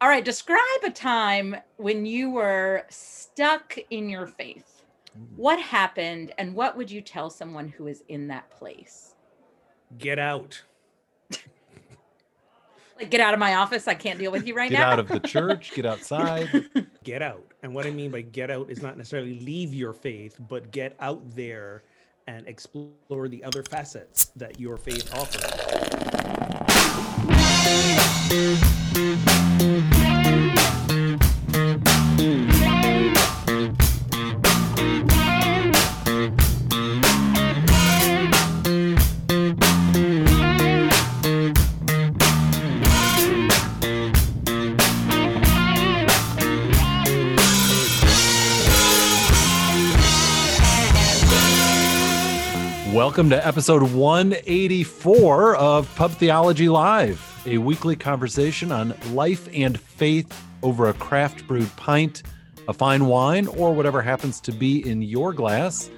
all right, describe a time when you were stuck in your faith. What happened, and what would you tell someone who is in that place? Get out. Like, get out of my office. I can't deal with you right Get now. Get out of the church, get outside. Get out. And what I mean by get out is not necessarily leave your faith, but get out there and explore the other facets that your faith offers. Welcome to episode 184 of Pub Theology Live, a weekly conversation on life and faith over a craft brewed pint, a fine wine, or whatever happens to be in your glass.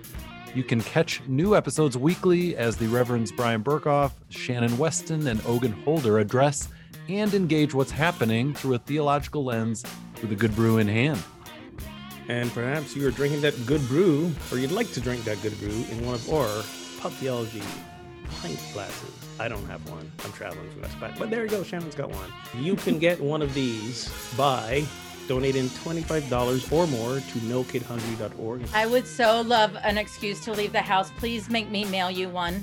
You can catch new episodes weekly as the Reverends Bryan Berghoef, Shannon Weston, and Ogun Holder address and engage what's happening through a theological lens with a good brew in hand. And perhaps you are drinking that good brew, or you'd like to drink that good brew in one of our pub theology pint glasses. I don't have one. I'm traveling for that spot. But there you go. Shannon's got one. You can get one of these by donating $25 or more to nokidhungry.org. I would so love an excuse to leave the house. Please make me mail you one.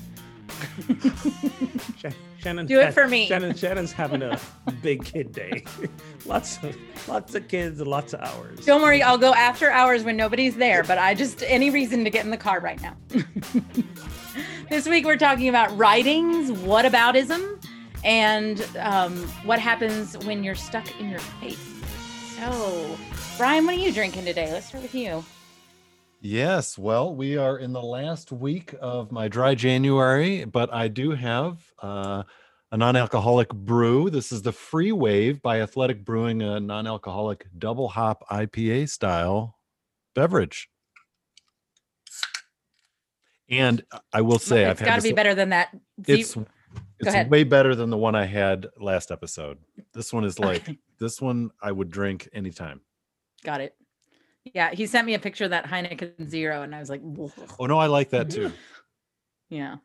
Shannon, Do it for me. Shannon, Shannon's having a big kid day. lots of lots of kids lots of hours. Don't worry, I'll go after hours when nobody's there, but I just any reason to get in the car right now. this week we're talking about writings, whataboutism, and um, what happens when you're stuck in your faith. So, Brian, what are you drinking today? Let's start with you. Yes, well, we are in the last week of my dry January, but I do have uh, a non-alcoholic brew. This is the Free Wave by Athletic Brewing, a non-alcoholic double hop IPA style beverage. And I will say, it's I've got to be better than that. Ze- It's it's ahead. way better than the one I had last episode. This one is like Okay. this one I would drink anytime. got it. Yeah, he sent me a picture of that Heineken Zero, and I was like, "Ugh." Oh no, I like that too. yeah. Heineken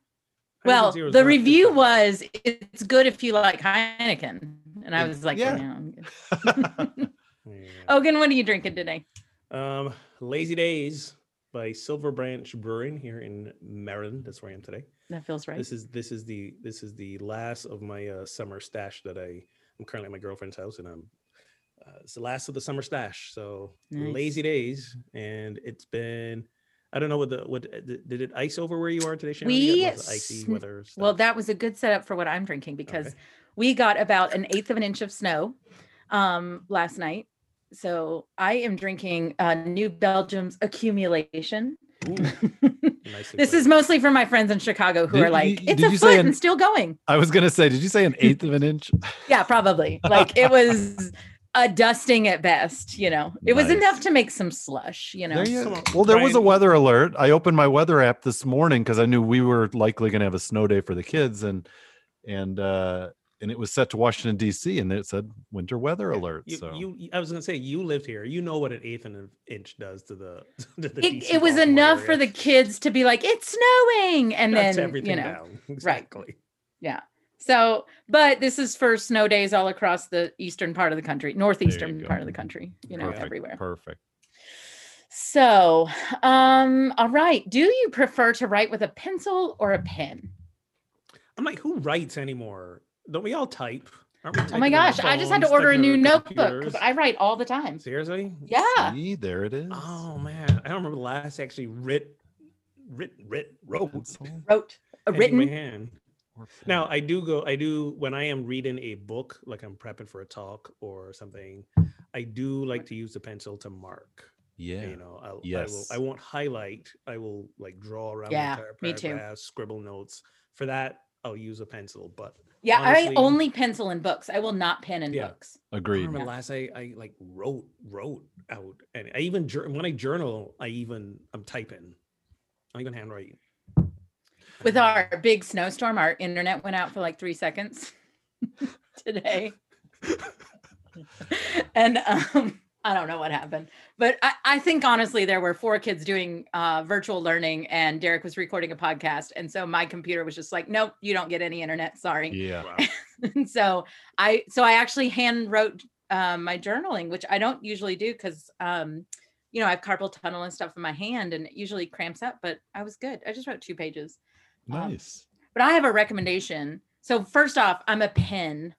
Well, Zero the not- review was it's good if you like Heineken, and I was like, yeah. yeah. I'm. Yeah. Ogun, what are you drinking today? Um, Lazy Days by Silver Branch Brewing here in Maryland. That's where I am today. That feels right. This is this is the this is the last of my uh, summer stash that I I'm currently at my girlfriend's house and I'm uh, it's the last of the summer stash. So Nice. lazy days, and it's been I don't know what the what uh, did it ice over where you are today? Shannon? We got lots of icy weather. Well, that was a good setup for what I'm drinking because Okay. we got about an eighth of an inch of snow um, last night. So I am drinking uh, New Belgium's accumulation. This is mostly for my friends in Chicago who Did are like, did it's a foot an- and still going. I was gonna say, did you say an eighth of an inch? Yeah, probably. Like it was a dusting at best, you know. It was enough to make some slush, you know. There you Come go. on, Well, there was a weather alert. I opened my weather app this morning because I knew we were likely going to have a snow day for the kids, and and uh, and it was set to Washington D.C. and it said winter weather Yeah, alert. You, so you, I was gonna say you lived here. You know what an eighth of an inch does to the. To the It, DC it was Baltimore enough for the kids to be like, it's snowing. And Shuts then, everything you know, down. Exactly. yeah. So, but this is for snow days all across the eastern part of the country, northeastern part of the country, you know, perfect, everywhere. Perfect. So, um, all right. Do you prefer to write with a pencil or a pen? I'm like, who writes anymore? Don't we all type? Aren't we Oh my typing on gosh, I just had to order a new notebook because? I write all the time. Seriously? Yeah. See, there it is. Oh man, I don't remember the last actually writ, writ, writ, wrote Pencil Wrote a pen in my written. hand. Now. I do go. I do when I am reading a book, like I'm prepping for a talk or something. I do like to use the pencil to mark. yeah, You know, I'll, Yes. I will. I won't highlight. I will like draw around. Yeah, the entire me too. Scribble notes. For that, I'll use a pencil. But Yeah, honestly- I only pencil in books. I will not pen in Yeah. books. I agreed. remember last I, I like wrote wrote out, and I even when I journal, I even I'm typing. I even handwrite. With our big snowstorm, our internet went out for like three seconds today. and um, I don't know what happened, but I, I think honestly there were four kids doing uh, virtual learning, and Derek was recording a podcast, and so my computer was just like, nope, you don't get any internet. Sorry. Yeah. Wow. and so I so I actually hand wrote um, my journaling, which I don't usually do because um, you know I have carpal tunnel and stuff in my hand, and it usually cramps up. But I was good. I just wrote two pages. Um, Nice. But I have a recommendation. So first off, I'm a pen.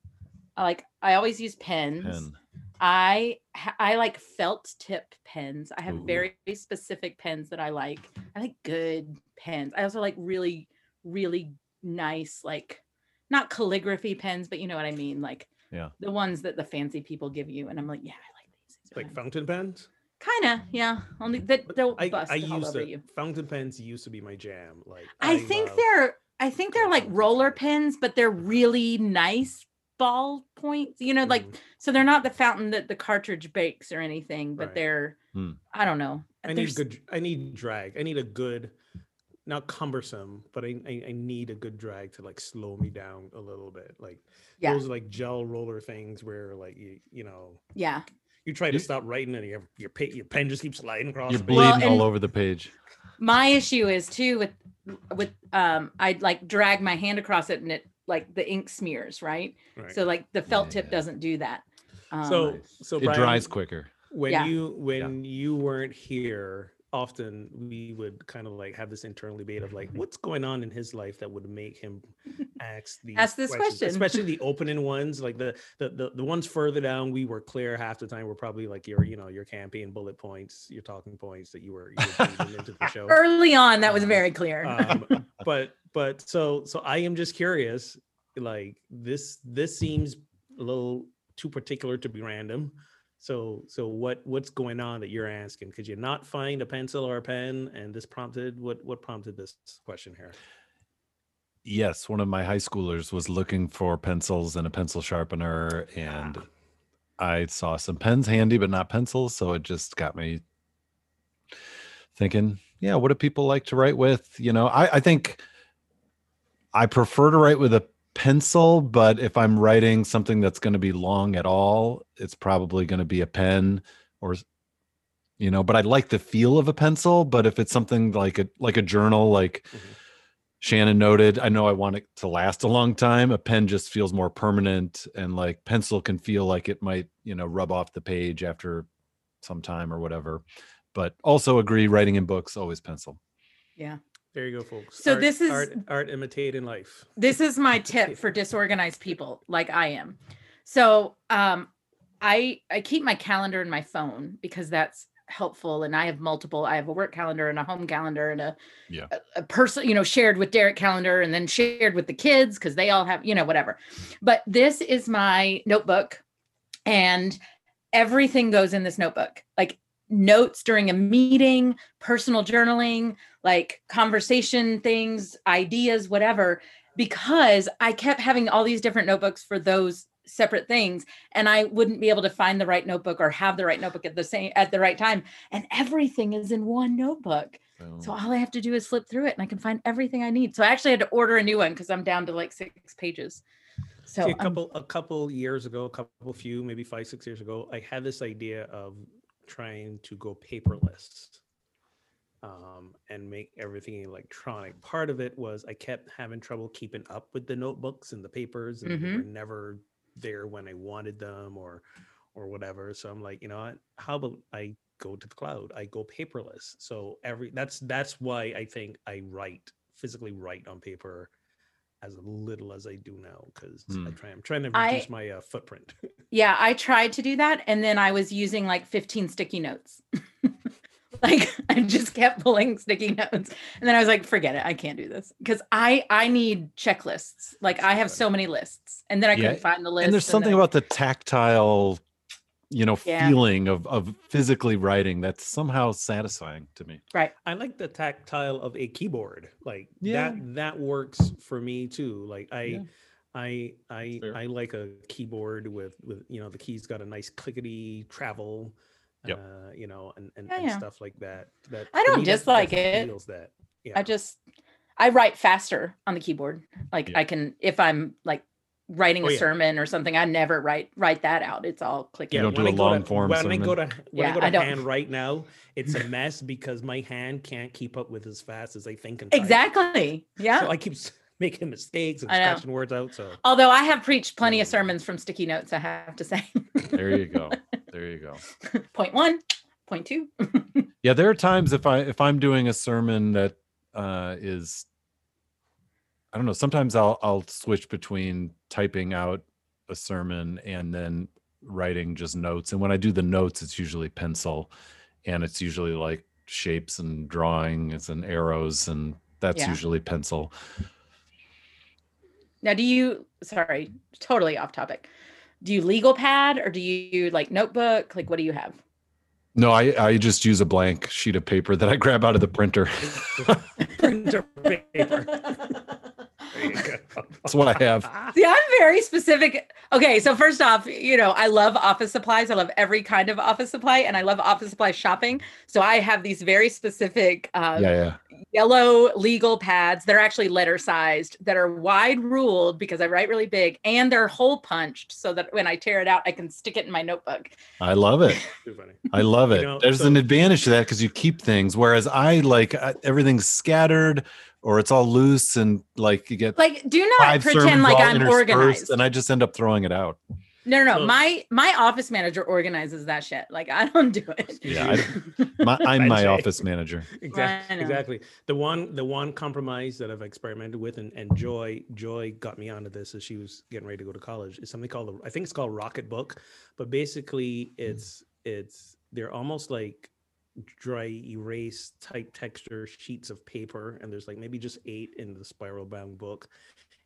I like I always use pens. Pen. I I like felt tip pens. I have Ooh. very specific pens that I like. I like good pens. I also like really really nice like not calligraphy pens, but you know what I mean, like Yeah. the ones that the fancy people give you. And I'm like, yeah, I like these. These like fun. fountain pens. Kind of, yeah. Only that But they'll I, bust I all used over to you. fountain pens used to be my jam. Like I think love- they're I think they're like roller pens. pens, but they're really nice ball points. You know, like Mhm. so they're not the fountain that the cartridge bakes or anything, but Right. they're Hmm. I don't know. I They're need s- good. I need drag. I need a good, not cumbersome, but I, I I need a good drag to like slow me down a little bit. Like Yeah. those like gel roller things where like you you know Yeah. you try to stop writing and your your pa- your pen just keeps sliding across. You're the page. Well, bleeding and- all over the page. My issue is too with with um I'd like drag my hand across it and it like the ink smears, right? Right. So like the felt tip Yeah. doesn't do that. Um, so so It dries quicker. when Yeah. you when you weren't here often we would kind of like have this internal debate of like what's going on in his life that would make him ask these Ask this questions, question. especially the opening ones like the, the the the ones further down we were clear half the time were probably like your you know your campaign bullet points your talking points that you were, you were into the show early on that was Um, very clear. um, but but so so I am just curious. Like this this seems a little too particular to be random. So so what what's going on that you're asking? Could you not find a pencil or a pen? And this prompted what what prompted this question here? Yes, one of my high schoolers was looking for pencils and a pencil sharpener, and ah. I saw some pens handy, but not pencils. So it just got me thinking, yeah, what do people like to write with? You know, I, I think I prefer to write with a pencil, but if I'm writing something that's going to be long at all, it's probably going to be a pen or you know, but I like the feel of a pencil, but if it's something like a like a journal like Mhm. Shannon noted, I know I want it to last a long time. A pen just feels more permanent and like pencil can feel like it might, you know, rub off the page after some time or whatever. But also agree writing in books always pencil. yeah. There you go, folks. So Art- this is- art art imitating life. this is my tip for disorganized people like i am so um i i keep my calendar in my phone because that's helpful and i have multiple i have a work calendar and a home calendar and a Yeah. a, a person you know shared with derek calendar and then shared with the kids because they all have you know whatever but this is my notebook and everything goes in this notebook like notes during a meeting personal journaling like conversation things ideas whatever because I kept having all these different notebooks for those separate things and I wouldn't be able to find the right notebook or have the right notebook at the same at the right time and everything is in one notebook. So oh. all I have to do is flip through it and I can find everything I need. So I actually had to order a new one because I'm down to like 6 pages. So See, a I'm- couple a couple years ago, a couple few, maybe five, six years ago, I had this idea of trying to go paperless um, and make everything electronic. Part of it was I kept having trouble keeping up with the notebooks and the papers, and they were never there when I wanted them or or whatever. So I'm like, you know what? How about I go to the cloud? I go paperless. So every that's that's why I think I write physically write on paper as little as I do now because I Hmm. try I'm trying to I- reduce my uh, footprint. Yeah, I tried to do that and then I was using like 15 sticky notes. like I just kept pulling sticky notes and then I was like forget it, I can't do this because I I need checklists. Like I have so many lists and then I Yeah, couldn't find the list. and there's something then- about the tactile, you know, Yeah. feeling of of physically writing that's somehow satisfying to me. Right. I like the tactile of a keyboard. Like Yeah. that that works for me too. Like I Yeah. I I Fair. I like a keyboard with with you know the keys got a nice clickety travel. Yep. Uh, you know, and, and, Yeah, and yeah. stuff like that. That I don't dislike it. feels that. Yeah. I just I write faster on the keyboard. Like Yeah. I can if I'm like writing Oh, a yeah. sermon or something, I never write write that out. It's all clicky. You don't when do I a go to- long form When I go to when Yeah, I go to I don't- hand right now, it's a mess because my hand can't keep up with as fast as I think and type. Exactly. Yeah. So I keep making mistakes and scratching words out. So Although I have preached plenty of Mm. sermons from sticky notes, I have to say. There you go. There you go. point one, point two. Yeah, there are times if I if I'm doing a sermon that uh is I don't know, sometimes I'll I'll switch between typing out a sermon and then writing just notes. And when I do the notes, it's usually pencil and it's usually like shapes and drawings and arrows and that's Yeah. usually pencil. Now, do you, sorry, totally off topic. Do you legal pad or do you like notebook? Like, what do you have? No, I I just use a blank sheet of paper that I grab out of the printer. printer paper. There you go. That's what I have. See, I'm very specific. Okay, so first off, you know, I love office supplies. I love every kind of office supply, and I love office supply shopping. So I have these very specific uh, Yeah, yeah. yellow legal pads. They're actually letter sized, that are wide ruled because I write really big, and they're hole punched so that when I tear it out, I can stick it in my notebook. I love it. I love You it. know, There's so- an advantage to that because you keep things, whereas I like uh, everything's scattered or it's all loose and like you get Like, do not pretend like I'm organized. and I just end up throwing it out. No, no, no. So- my my office manager organizes that shit. Like I don't do it. Yeah, I My, I'm my office manager. Exactly. Exactly. The one the one compromise that I've experimented with and, and Joy Joy got me onto this as she was getting ready to go to college is something called the I think it's called Rocket Book, but basically hmm. it's it's they're almost like dry erase type texture sheets of paper and there's like maybe just eight in the spiral bound book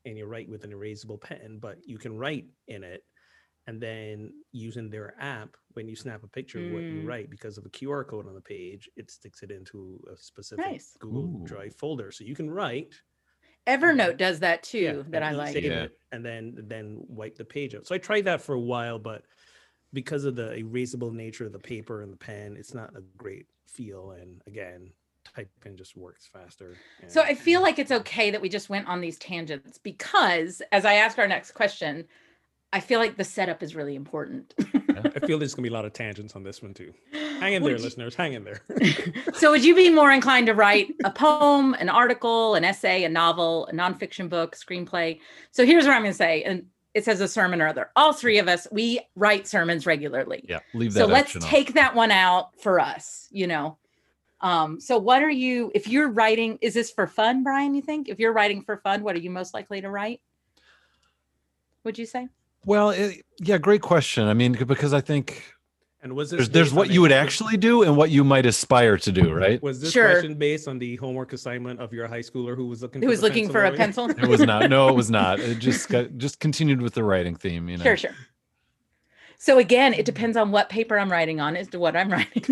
and you write with an erasable pen but you can write in it and then using their app when you snap a picture of what you Mm. write because of a qr code on the page it sticks it into a specific Nice. google Ooh. drive folder so you can write Evernote does that too. yeah, that and I like. Yeah. it and then then wipe the page out so i tried that for a while but because of the erasable nature of the paper and the pen it's not a great feel and again typing just works faster So I feel like it's okay that we just went on these tangents because as I ask our next question, I feel like the setup is really important. I feel there's gonna be a lot of tangents on this one too. Hang in there, you- listeners. Hang in there. so would you be more inclined to write a poem, an article, an essay, a novel, a nonfiction book, screenplay? So here's what I'm going to say, and it says a sermon or other. All three of us, we write sermons regularly. Yeah, leave that. so let's off. take that one out for us you know um so what are you if you're writing is this for fun brian you think if you're writing for fun what are you most likely to write would you say Well, it, yeah, great question. I mean, because I think And was this there's there's what you would was- actually do and what you might aspire to do, right? Was this Sure. question based on the homework assignment of your high schooler who was looking who for was looking for a earlier? pencil It was not. No, it was not. It just got, just continued with the writing theme. You know. sure sure so again it depends on what paper i'm writing on as to what i'm writing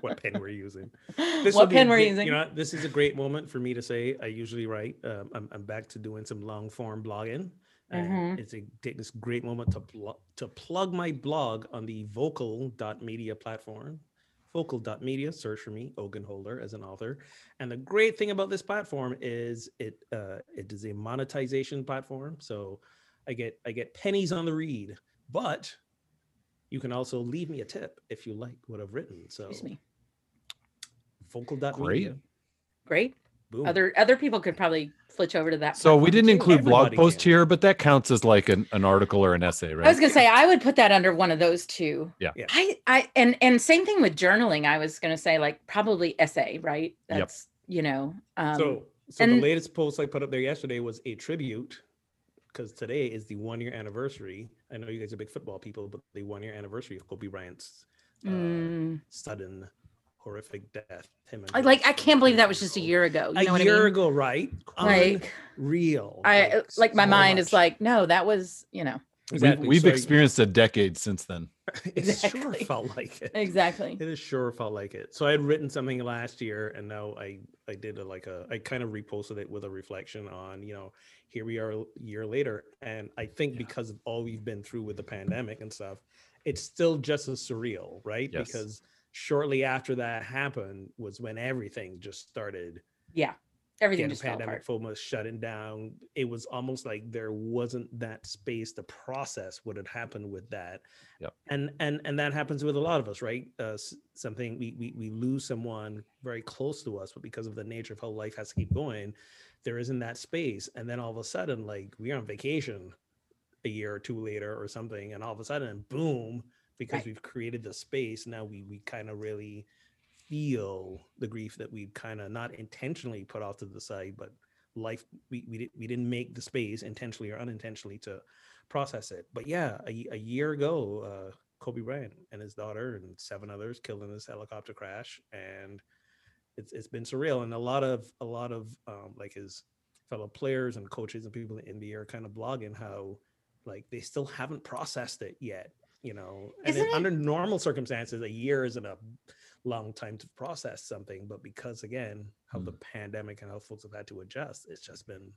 what pen we're using. what would be pen we're great- using You know, this is a great moment for me to say I usually write. Um, I'm, I'm back to doing some long form blogging. And Mhm. it's a this great moment to pl- to plug my blog on the vocal.media platform. Vocal.media, search for me, Ogun Holder, as an author. And the great thing about this platform is it uh, it is a monetization platform. So I get I get pennies on the read, but you can also leave me a tip if you like what I've written. So excuse me vocal.media. Great. great Boom. other other people could probably switch over to that So we didn't too. include blog Everybody post can. here, but that counts as like an, an article or an essay, right? I was gonna say I would put that under one of those two. Yeah. Yeah. I I and and same thing with journaling. I was gonna say like probably essay, right? Yep. That's you know. Um, so so the latest post I put up there yesterday was a tribute because today is the one year anniversary. I know you guys are big football people, but the one year anniversary of Kobe Bryant's uh, mm, sudden horrific death. Him and like I can't believe that was just a year ago. old. You know a what year I mean? ago, right? Like Unreal. I uh, like my so mind is like no, that was you know Exactly. We've, we've So experienced a decade since then. it sure felt like it. exactly. It sure felt like it. So I had written something last year, and now I I did a, like a I kind of reposted it with a reflection on you know here we are a year later, and I think Yeah. because of all we've been through with the pandemic and stuff, it's still just as surreal, right? Yes. Because shortly after that happened was when everything just started Yeah. Everything again, just fell pandemic apart. FOMO shutting down. It was almost like there wasn't that space to process what had happened with that. Yep. And and and that happens with a lot of us, right? Uh, something we, we we lose someone very close to us, but because of the nature of how life has to keep going, there isn't that space. And then all of a sudden, like we're on vacation a year or two later or something, and all of a sudden, boom, because Right. we've created the space, now we we kind of really feel the grief that we've kind of not intentionally put off to the side, but life we we, di- we didn't make the space intentionally or unintentionally to process it. But yeah, a, a year ago, uh, Kobe Bryant and his daughter and seven others killed in this helicopter crash, and it's it's been surreal. And a lot of a lot of um, like his fellow players and coaches and people in the India are kind of blogging how like they still haven't processed it yet. You know, and Isn't it- under normal circumstances, a year isn't a long time to process something, but because again, how the pandemic and how folks have had to adjust, it's just been,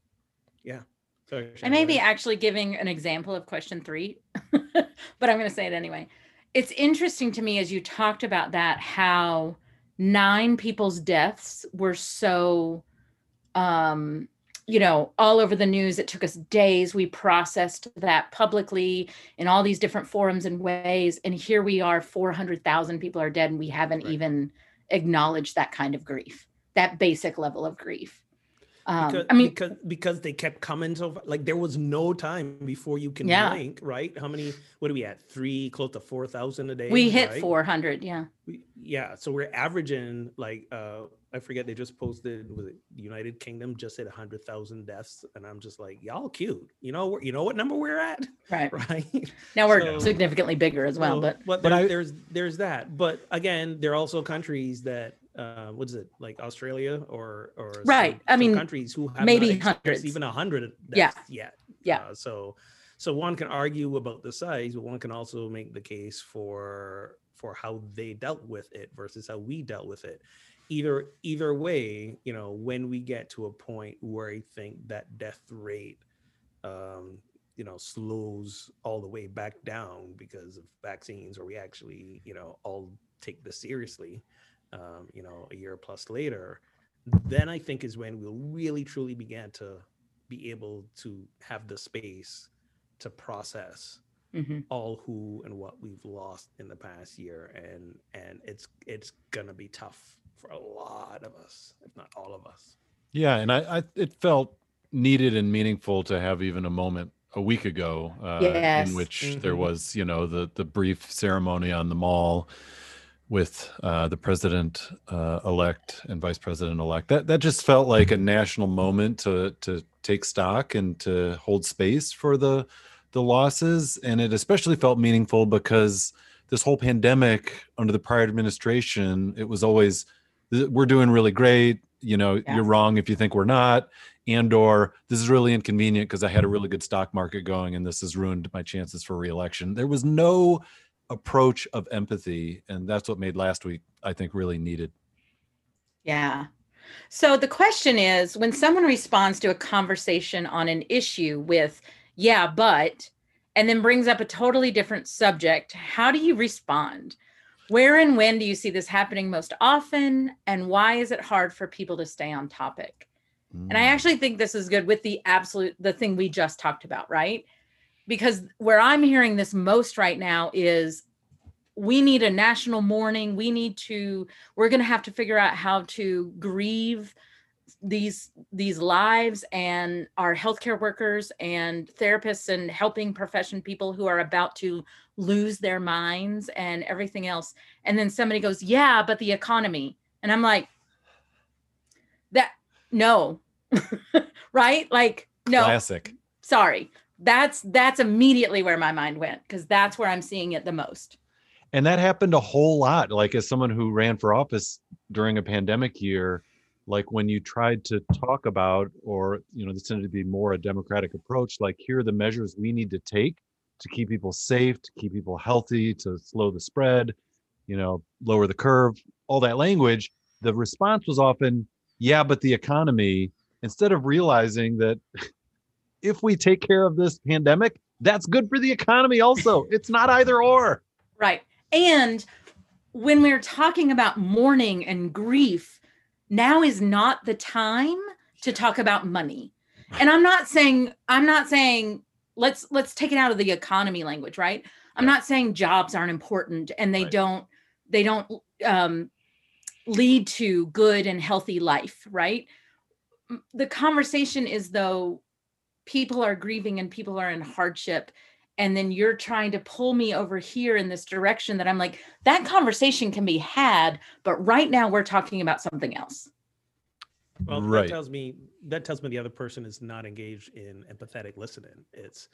yeah. Sorry, I may be actually giving an example of question three, but I'm going to say it anyway. It's interesting to me as you talked about that, how nine people's deaths were so, um, you know, all over the news. It took us days. We processed that publicly in all these different forums and ways. And here we are, 400,000 people are dead, and we haven't Right. even acknowledged that kind of grief, that basic level of grief. Um, because, I mean, because because they kept coming so fa- like there was no time before you can Yeah. blink, right? How many? What are we at? Three, close to four thousand a day. we hit right? 400. Yeah. We- yeah so we're averaging like uh i forget they just posted was it united kingdom just hit 100000 deaths and i'm just like y'all cute you know you know what number we're at Right. right Now we're So- significantly bigger as well, So- but but, But I- there's there's that but again there are also countries that uh what is it like australia or or some- Right, I mean, countries who have maybe not hundreds. even a hundred Yeah. deaths yet Yeah. Uh, so so one can argue about the size but one can also make the case for for how they dealt with it versus how we dealt with it either either way you know when we get to a point where i think that death rate um you know slows all the way back down because of vaccines or we actually you know all take this seriously um you know a year plus later then i think is when we'll really truly begin to be able to have the space to process Mhm. all who and what we've lost in the past year and and it's it's gonna be tough for a lot of us if not all of us Yeah, and I, I it felt needed and meaningful to have even a moment a week ago uh, Yes. in which there Mhm. was, you know, the the brief ceremony on the mall with uh, the president uh, elect and vice president elect. That that just felt like a national moment to to take stock and to hold space for the the losses, and it especially felt meaningful because this whole pandemic under the prior administration, it was always "Th- we're doing really great. You know, Yeah. you're wrong if you think we're not, and or this is really inconvenient because I had a really good stock market going and this has ruined my chances for reelection. There was no approach of empathy, and that's what made last week, I think, really needed. yeah. So the question is when someone responds to a conversation on an issue with, yeah, but, and then brings up a totally different subject, how do you respond? Where and when do you see this happening most often? And why is it hard for people to stay on topic? And I Mm. actually think this is good with the absolute the thing we just talked about, right? Because where I'm hearing this most right now is we need a national mourning. We need to we're going to have to figure out how to grieve these these lives and our healthcare workers and therapists and helping profession people who are about to lose their minds and everything else. And then somebody goes, "Yeah, but the economy." And I'm like, that no right like no Classic. sorry that's that's immediately where my mind went because that's where i'm seeing it the most And that happened a whole lot. Like as someone who ran for office during a pandemic year, like when you tried to talk about, or you know, this tended to be more a democratic approach. Like here are the measures we need to take to keep people safe, to keep people healthy, to slow the spread, you know, lower the curve. All that language. The response was often, "Yeah, but the economy." Instead of realizing that if we take care of this pandemic, that's good for the economy. Also, it's not either or. right and when we're talking about mourning and grief now is not the time to talk about money. And I'm not saying I'm not saying let's let's take it out of the economy language, right? I'm Right. not saying jobs aren't important and they Right. don't they don't um lead to good and healthy life, right? The conversation is though people are grieving and people are in hardship and then you're trying to pull me over here in this direction that I'm like that conversation can be had, but right now we're talking about something else. Well, Right. that tells me that tells me the other person is not engaged in empathetic listening. It's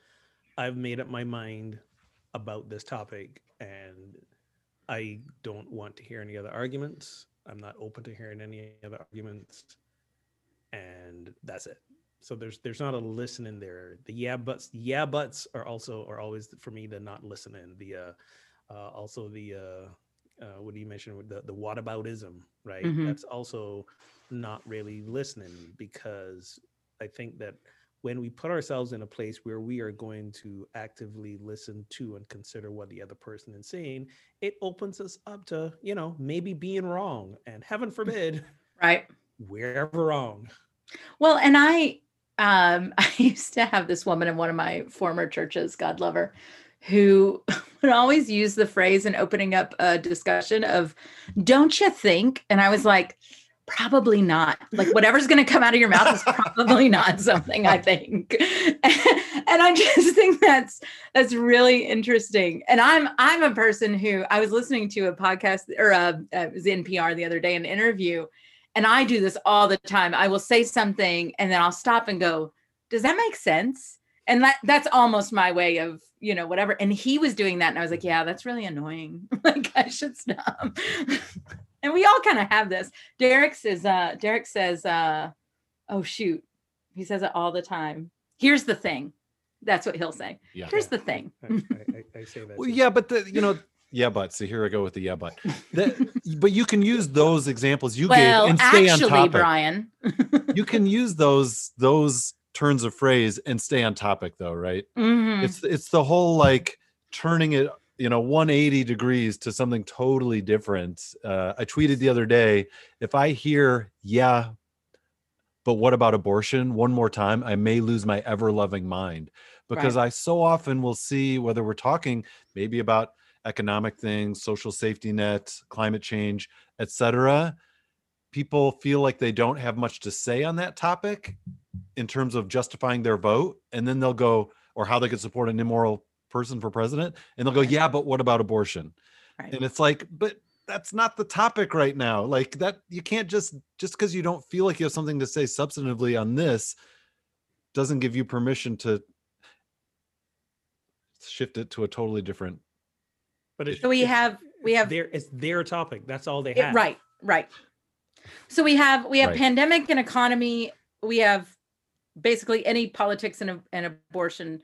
I've made up my mind about this topic and I don't want to hear any other arguments. I'm not open to hearing any other arguments. And that's it. So there's there's not a listening there. The yeah buts yeah buts are also are always for me the not listening. The uh, uh also the uh uh what do you mention with the the whataboutism, right? Mhm. That's also not really listening because I think that when we put ourselves in a place where we are going to actively listen to and consider what the other person is saying, it opens us up to, you know, maybe being wrong. And heaven forbid, Right. we're wrong. Well, and I um I used to have this woman in one of my former churches, God love her, who would always use the phrase in opening up a discussion of don't you think? And I was like, probably not. Like whatever's going to come out of your mouth is probably not something I think. and I just think that's that's really interesting. And I'm I'm a person who I was listening to a podcast or uh, it was NPR the other day an interview and I do this all the time. I will say something and then I'll stop and go, "Does that make sense?" And that that's almost my way of, you know, whatever. And he was doing that and I was like, "Yeah, that's really annoying. like I should stop." And we all kind of have this. Derek says uh Derek says uh oh shoot. He says it all the time. Here's the thing. That's what he'll say. Yeah. Here's the thing. I, I, I, I say that. Well, yeah, but the you know, yeah, but so here I go with the yeah, but. That, but you can use those examples you well, gave and stay on topic. Brian. You can use those those turns of phrase and stay on topic though, right? Mhm. It's it's the whole like turning it you know 180 degrees to something totally different. Uh, I tweeted the other day, if I hear yeah, but what about abortion one more time, I may lose my ever loving mind because I so often will see whether we're talking maybe about economic things, social safety net, climate change, etc. People feel like they don't have much to say on that topic in terms of justifying their vote, and then they'll go or how they could support an immoral person for president, and they'll go, "Yeah, but what about abortion?" Right. And it's like, but that's not the topic right now. Like that, you can't just just because you don't feel like you have something to say substantively on this doesn't give you permission to shift it to a totally different. but it, So we it's- have we have their it's their topic. That's all they It- have. right right so we have we have Right. pandemic and economy we have basically any politics and, and abortion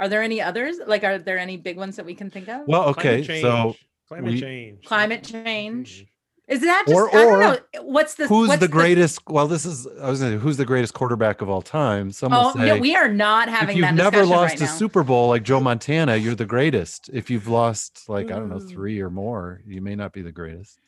are there any others like are there any big ones that we can think of Well, Climate okay, so climate we- change. Climate change. Mm-hmm. is that just Or- I don't or know what's the who's what's the greatest? Well, this is I was gonna say, who's the greatest quarterback of all time? Some will oh say no we are not having. if you've that never lost right a now. Super Bowl like Joe Montana, you're the greatest. If you've lost like I don't know mm. three or more, you may not be the greatest.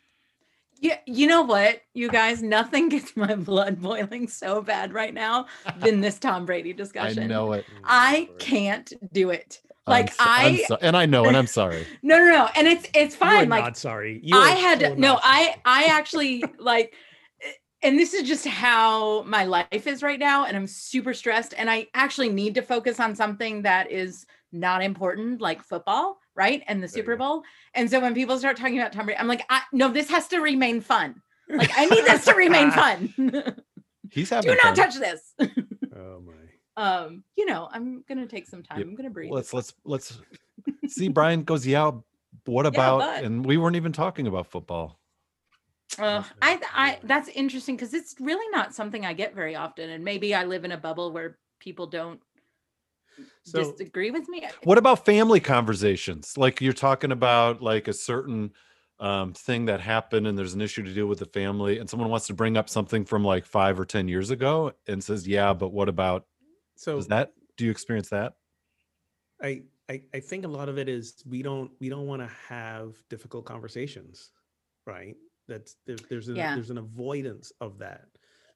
Yeah, you know what, you guys, nothing gets my blood boiling so bad right now than this Tom Brady discussion. I know it. I can't do it. Like so- I'm so- and I know, and I'm sorry. no no no, and it's it's You are fine. Like not sorry. You I had so no, not I. I actually like eh, and this is just how my life is right now and I'm super stressed and I actually need to focus on something that is not important like football, right? And the There Super. Bowl. And so when people start talking about Tom Brady, I'm like, I, no, this has to remain fun. Like I need this to remain fun. He's having Do not fun. touch this. Oh my. um, you know, I'm gonna take some time. Yep. I'm gonna breathe. Let's let's let's see. Brian goes, yeah. What about? but- and we weren't even talking about football. Uh, I. I, that's interesting because it's really not something I get very often, and maybe I live in a bubble where people don't So disagree with me. What about family conversations? Like you're talking about like a certain um, thing that happened and there's an issue to deal with the family and someone wants to bring up something from like five or 10 years ago and says, yeah, but what about, so is that, do you experience that? I, I I think a lot of it is we don't we don't want to have difficult conversations, right? That's there's there's an, Yeah. there's an avoidance of that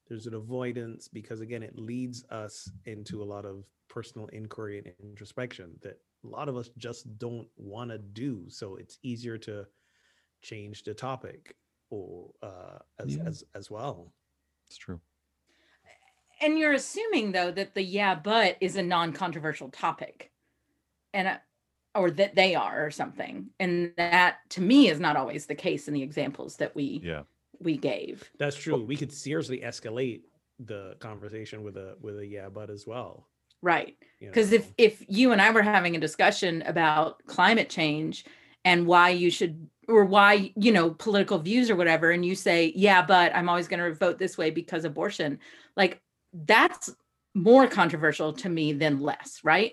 there's an avoidance because again it leads us into a lot of personal inquiry and introspection that a lot of us just don't want to do so it's easier to change the topic or uh as Yeah. as as well It's true. and you're assuming though that the yeah but is a non-controversial topic and uh, or that they are or something and that to me is not always the case in the examples that we Yeah. we gave that's true we could seriously escalate the conversation with a with a yeah but as well right you because know? if if you and i were having a discussion about climate change and why you should or why you know political views or whatever and you say yeah but i'm always going to vote this way because abortion like that's more controversial to me than less right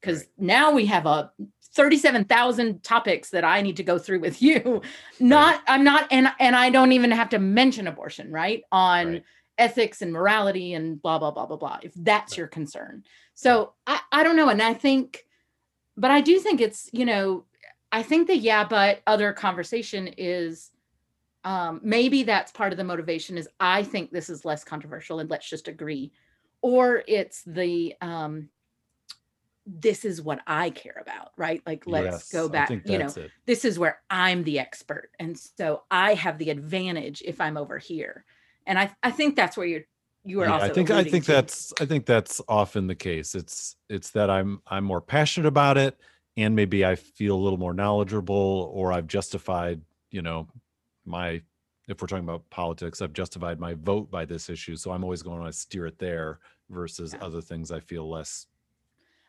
because Right. now we have a 37,000 topics that I need to go through with you. Not I'm not and and I don't even have to mention abortion, right? On Right. Ethics and morality and blah blah blah blah blah if that's your concern. So I I don't know and I think but I do think it's, you know, I think the yeah but other conversation is um maybe that's part of the motivation is I think this is less controversial and let's just agree or it's the um this is what I care about, right? Like let's Yes, go back, you know, it. this is where I'm the expert. And so I have the advantage if I'm over here. And I, I think that's where you're you are Yeah, also I think I think to. that's I think that's often the case. It's it's that I'm I'm more passionate about it and maybe I feel a little more knowledgeable or I've justified, you know, my if we're talking about politics, I've justified my vote by this issue. So I'm always going to steer it there versus Yeah. other things I feel less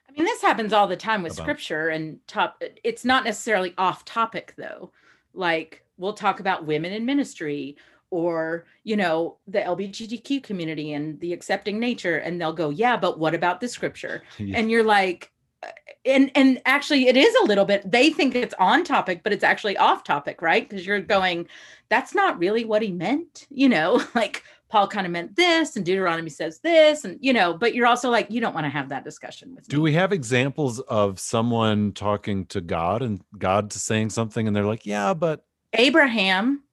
I mean, this happens all the time with About- scripture and top. Uh, it's not necessarily off topic though. Like we'll talk about women in ministry or, you know, the LGBTQ community and the accepting nature. And they'll go, yeah, but what about the scripture? Yeah. And you're like, uh, and and actually it is a little bit they think it's on topic but it's actually off topic right because you're going that's not really what he meant you know like paul kind of meant this and deuteronomy says this and you know but you're also like you don't want to have that discussion with Do me we have examples of someone talking to God and God saying something and they're like, "Yeah, but Abraham,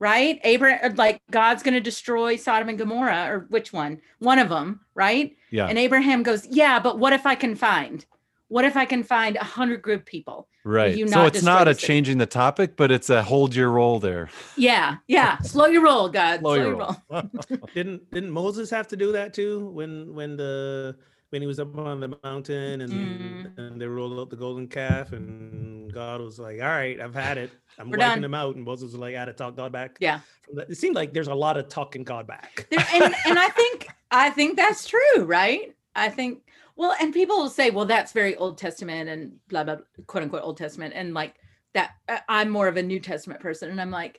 right? Abraham, like God's going to destroy Sodom and Gomorrah, or which one? One of them, right? yeah, And Abraham goes, Yeah, but what if I can find? What if I can find a hundred good people? right." you So it's not a city? changing the topic, but it's a hold your roll there. Yeah, yeah. Slow your roll, God. Slow Slow, your your roll. didn't didn't moses have to do that too when when the when he was up on the mountain and Mm. and they rolled out the golden calf and god was like all right i've had it i'm We're wiping done." them out and moses was like i had to talk god back Yeah. It seemed like there's a lot of talking god back There, and and I think I think that's true, right? I think well, and people will say, well, that's very Old Testament and blah blah quote unquote Old Testament, and like that. I- I'm more of a New Testament person, and I'm like,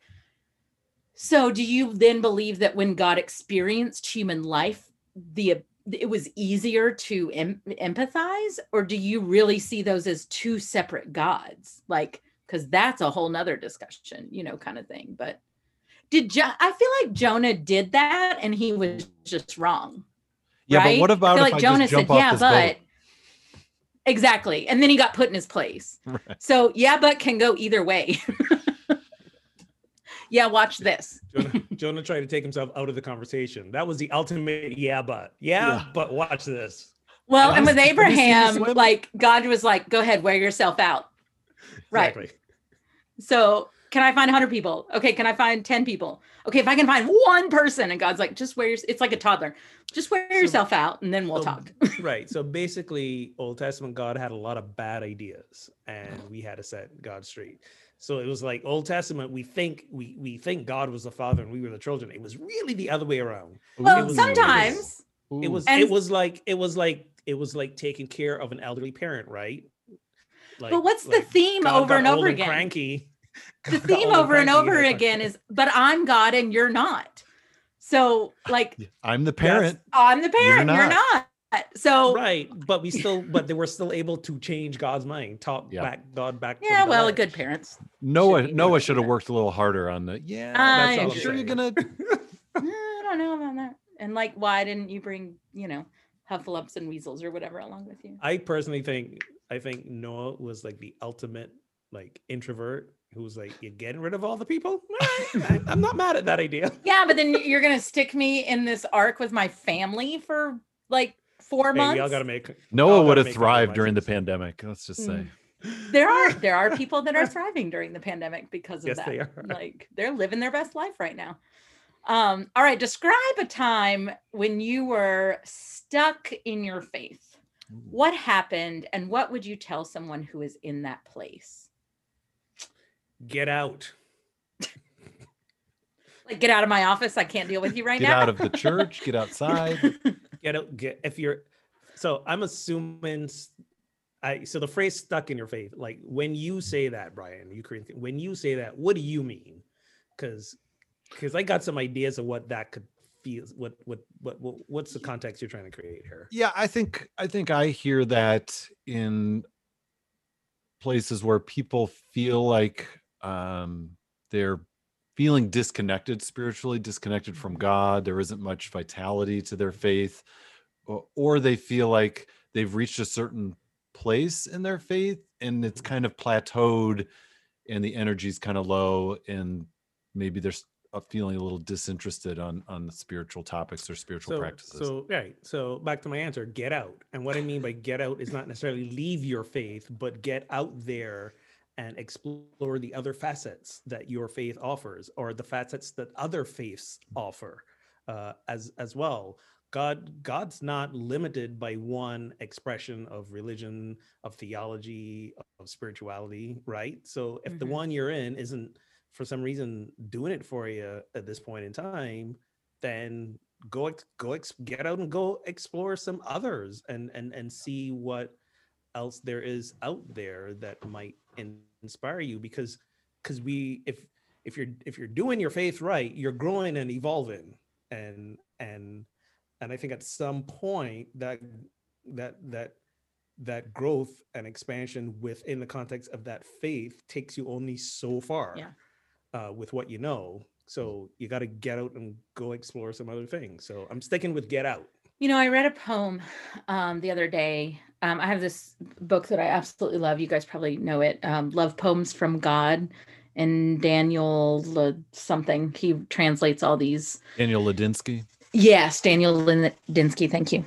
so do you then believe that when God experienced human life, the it was easier to em- empathize, or do you really see those as two separate gods? Like, because that's a whole nother discussion, you know, kind of thing. But did jo- I feel like Jonah did that and he was just wrong. Yeah, right? but what about I feel if like I Jonah just jump said, off "Yeah, but boat? exactly," and then he got put in his place. Right. So yeah, but can go either way. yeah, watch this. jonah, jonah tried to take himself out of the conversation that was the ultimate yeah but yeah, Yeah. but watch this Well, and with s- have you seen him Abraham, like God was like, "Go ahead, wear yourself out." Right. Exactly. So can I find 100 people? Okay, can I find 10 people? Okay, if I can find one person, and God's like, just wear your, it's like a toddler, just wear So- yourself out, and then we'll So, talk. right so basically old testament god had a lot of bad ideas and we had to set god straight so it was like old testament we think we we think god was the father and we were the children it was really the other way around Well, was- sometimes, it was And- it was like it was like it was like taking care of an elderly parent right like but what's the like theme God over got and old over again? cranky the theme over and over that's again is but i'm god and you're not so like I'm the parent. i'm the parent you're not, so right but we still but they were still able to change god's mind talk Yeah. back god back yeah the well a good parents Noah be Noah should have worked a little harder on the yeah. I I'm agree. sure you're gonna i don't know about that and like why didn't you bring you know hufflepuffs and weasels or whatever along with you I personally think I think Noah was like the ultimate like introvert who's like, "You're getting rid of all the people." All right, I, am not mad at that idea. Yeah, but then you're gonna stick me in this ark with my family for like four Hey, months. y'all gotta make Noah y'all would have thrived during the pandemic. Let's just say. Mm. there are there are people that are thriving during the pandemic because of Yes, that. they are. Like they're living their best life right now. Um, all right, describe a time when you were stuck in your faith. What happened, and what would you tell someone who is in that place? Get out. Like, get out of my office. I can't deal with you right Get now. Get out of the church. Get outside. Get out. Get if you're. So I'm assuming. I so the phrase "stuck in your faith," like when you say that, Bryan, you Korean, when you say that, what do you mean? Because because I got some ideas of what that could feel. What what what, what what's the context you're trying to create here? Yeah, I think I think I hear that in places where people feel like um, they're feeling disconnected spiritually, disconnected from God. There isn't much vitality to their faith, or, or they feel like they've reached a certain place in their faith and it's kind of plateaued, and the energy's kind of low, and maybe they're uh, feeling a little disinterested on on the spiritual topics or spiritual So, practices. so right. So back to my answer, get out. And what I mean by get out is not necessarily leave your faith, but get out there and explore the other facets that your faith offers or the facets that other faiths offer uh, as as well. God God's not limited by one expression of religion, of theology, of spirituality, right? So if the Mhm. one you're in isn't for some reason doing it for you at this point in time, then go go ex- get out and go explore some others and and and see what else there is out there that might inspire you because because we if if you're if you're doing your faith right you're growing and evolving. And and and i think at some point that that that that growth and expansion within the context of that faith takes you only so far Yeah. uh, with what you know. So you got to get out and go explore some other things. So i'm sticking with get out You know, I read a poem um, the other day. Um, I have this book that I absolutely love. You guys probably know it um, Love Poems from God. And Daniel Le- something, he translates all these. Daniel Ladinsky. Yes, Daniel Lindinsky. Thank you.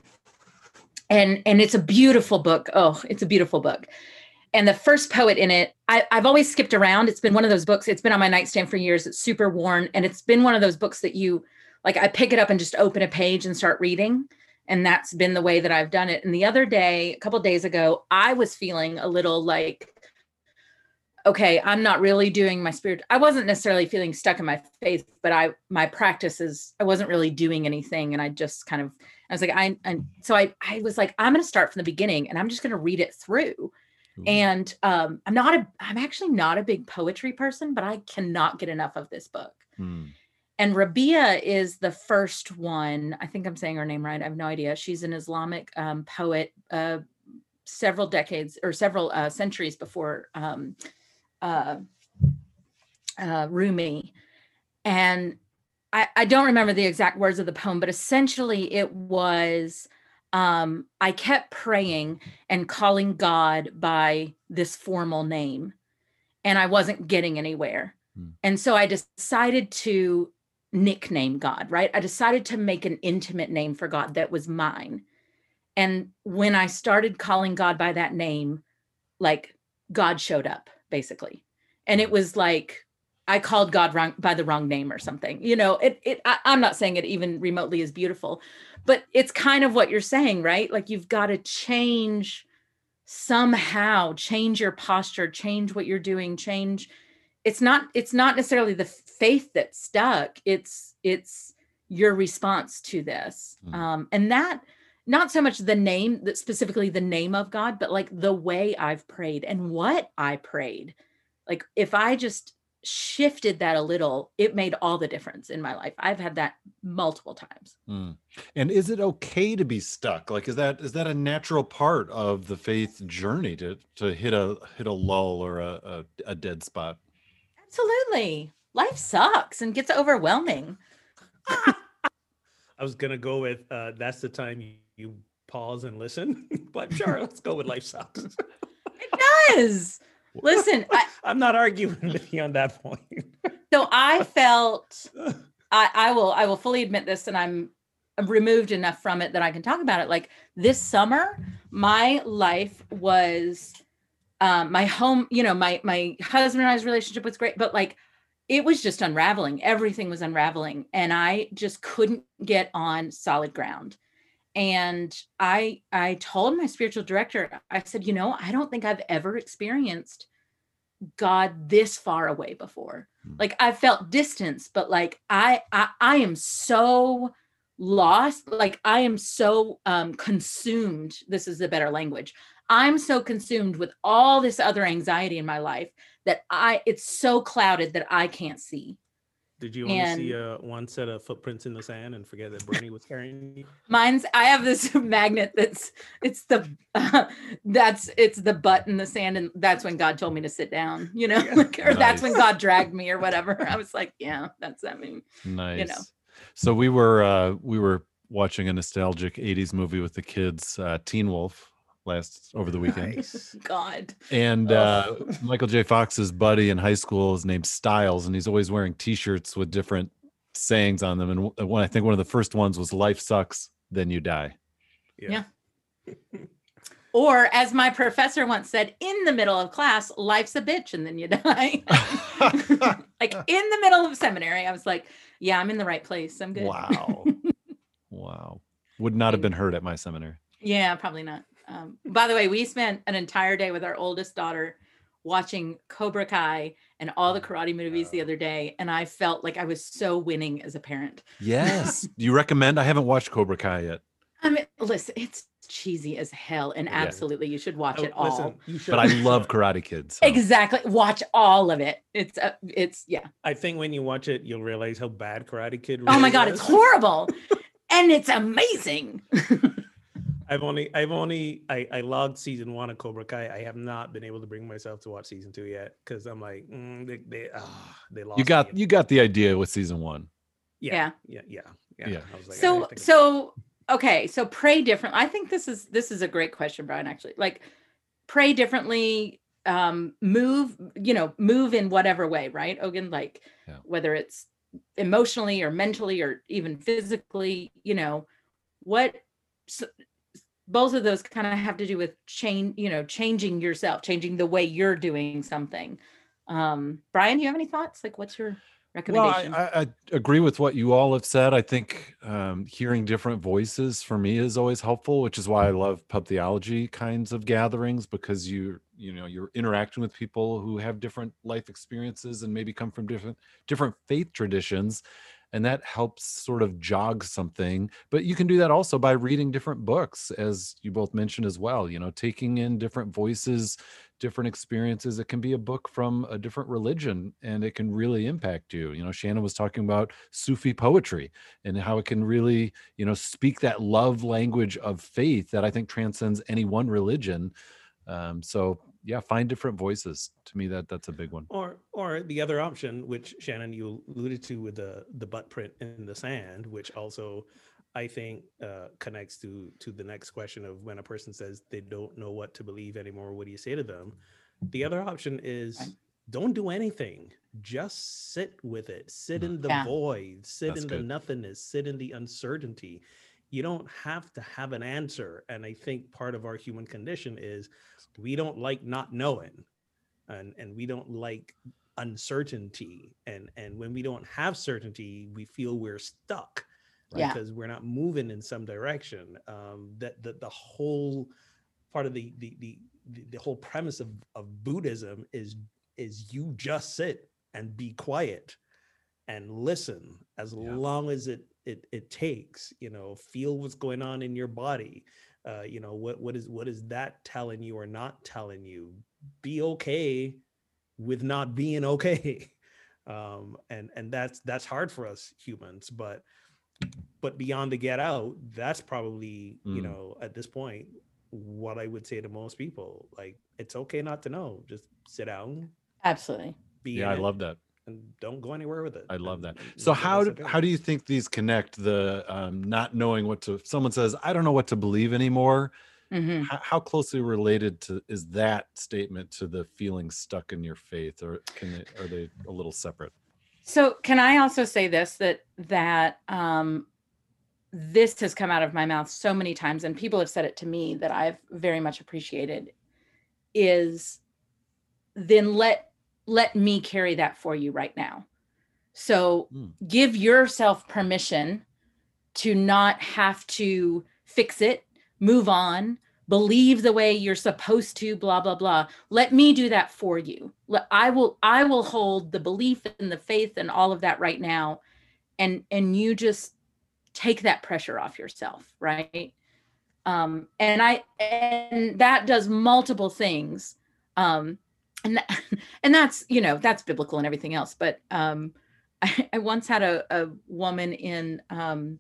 And and it's a beautiful book. Oh, it's a beautiful book. And the first poet in it, I, I've always skipped around. It's been one of those books. It's been on my nightstand for years. It's super worn, and it's been one of those books that you like. I pick it up and just open a page and start reading, and that's been the way that I've done it. And the other day, a couple days ago, I was feeling a little like, okay, I'm not really doing my spirit. I wasn't necessarily feeling stuck in my faith, but I my practices, I wasn't really doing anything, and I just kind of I was like, I and so I I was like, I'm gonna start from the beginning, and I'm just gonna read it through. Ooh. And um, I'm not a I'm actually not a big poetry person, but I cannot get enough of this book. Hmm. And Rabia is the first one. I think I'm saying her name right. I have no idea. She's an Islamic um, poet, uh, several decades or several uh, centuries before um, uh, uh, Rumi. And I, I don't remember the exact words of the poem, but essentially it was um, I kept praying and calling God by this formal name, and I wasn't getting anywhere. Hmm. And so I decided to nickname God, right? I decided to make an intimate name for God that was mine. And when I started calling God by that name, like God showed up basically. And it was like I called God wrong by the wrong name or something. You know, it it I, I'm not saying it even remotely is beautiful, but it's kind of what you're saying, right? Like you've got to change somehow, change your posture, change what you're doing, change it's not it's not necessarily the faith that's stuck it's it's your response to this Mm. um and that not so much the name that specifically the name of god but like the way i've prayed and what i prayed like if i just shifted that a little it made all the difference in my life i've had that multiple times Hmm. And is it okay to be stuck? Like, is that is that a natural part of the faith journey to to hit a hit a lull or a a, a dead spot? absolutely life sucks and gets overwhelming I was gonna go with uh, that's the time you, you pause and listen, but sure, let's go with life sucks. it does Listen, I, I'm not arguing with you on that point. so I felt I, I will I will fully admit this, and I'm removed enough from it that I can talk about it. Like this summer, my life was um my home, you know, my my husband and I's relationship was great, but like it was just unraveling. Everything was unraveling, and I just couldn't get on solid ground. And I I told my spiritual director, I said, you know, I don't think I've ever experienced God this far away before. Hmm. Like I felt distance, but like I I, I am so lost like i am so um consumed this is the better language i'm so consumed with all this other anxiety in my life that i it's so clouded that i can't see Did you only see uh, one set of footprints in the sand and forget that Bernie was carrying you? mine's i have this magnet that's it's the that's it's the butt in the sand and that's when god told me to sit down you know like, or that's when god dragged me or whatever i was like yeah that's i mean Nice. You know. So we were uh we were watching a nostalgic 80s movie with the kids, uh Teen Wolf last over the weekend. Nice. god And uh Michael J. Fox's buddy in high school is named Stiles, and he's always wearing t-shirts with different sayings on them. And w- one I think one of the first ones was life sucks, then you die. Yeah. or as my professor once said in the middle of class life's a bitch and then you die like in the middle of seminary i was like yeah i'm in the right place i'm good wow. wow. Would not have been heard at my seminary. yeah probably not um, by the way we spent an entire day with our oldest daughter watching cobra kai and all the karate movies the other day and i felt like i was so winning as a parent Yes. Do you recommend? I haven't watched Cobra Kai yet, i mean listen it's cheesy as hell and Yeah. absolutely you should watch Oh, it all listen, but I love Karate Kids. so- exactly watch all of it it's uh, it's yeah I think when you watch it, you'll realize how bad Karate Kid. Oh my really god, it's horrible. and it's amazing. I've only, I've only, I, I logged season one of Cobra Kai. I have not been able to bring myself to watch season two yet because I'm like, mm, they, they, ah, they lost. You got me. you got the idea with season one. yeah, yeah, yeah, yeah. Yeah. I was like, so I'm- so okay, so pray different. I think this is this is a great question, Bryan, actually. Like pray differently, um, move, you know, move in whatever way, right? Ogun, like Yeah. whether it's emotionally or mentally or even physically, you know, what so, both of those kind of have to do with change, you know, changing yourself, changing the way you're doing something. Um, Bryan, do you have any thoughts? Like what's your Well, recommendation? I, I, I agree with what you all have said. I think um, hearing different voices for me is always helpful, which is why I love pub theology kinds of gatherings because you you know you're interacting with people who have different life experiences and maybe come from different different faith traditions and that helps sort of jog something but you can do that also by reading different books as you both mentioned as well you know taking in different voices different experiences. It can be a book from a different religion and it can really impact you. You know shannon was talking about sufi poetry and how it can really you know speak that love language of faith that i think transcends any one religion. Um, so yeah find different voices to me that that's a big one Or or the other option, which Shannon you alluded to with the the butt print in the sand, which also I think uh, connects to to the next question of when a person says they don't know what to believe anymore. What do you say to them? The other option is don't do anything. Just sit with it. Sit Mm. in the Yeah. void. Sit That's in good. the nothingness. Sit in the uncertainty. You don't have to have an answer. And I think part of our human condition is we don't like not knowing and and we don't like uncertainty and and when we don't have certainty we feel we're stuck right? Yeah. because we're not moving in some direction um that the, the whole part of the the the the, the whole premise of of buddhism is is you just sit and be quiet and listen as Yeah. long as it it it takes you know feel what's going on in your body uh you know what what is what is that telling you or not telling you? Be okay with not being okay. Um and and that's that's hard for us humans but but beyond the get out that's probably you Mm. know at this point what i would say to most people like it's okay not to know. Just sit down Absolutely. be yeah i it, love that and don't go anywhere with it I love that. and So how do, how do you think these connect the um, not knowing what to? Someone says, "I don't know what to believe anymore." Mhm. How, how closely related to is that statement to the feeling stuck in your faith, or can they, are they a little separate? So can I also say this that that um this has come out of my mouth so many times and people have said it to me that I've very much appreciated is then let let me carry that for you right now. So Mm. give yourself permission to not have to fix it, move on, believe the way you're supposed to, blah blah blah. Let me do that for you. I will I will hold the belief and the faith and all of that right now and and you just take that pressure off yourself, right? Um and I and that does multiple things. Um and that, and that's you know that's biblical and everything else but um i, I once had a, a woman in um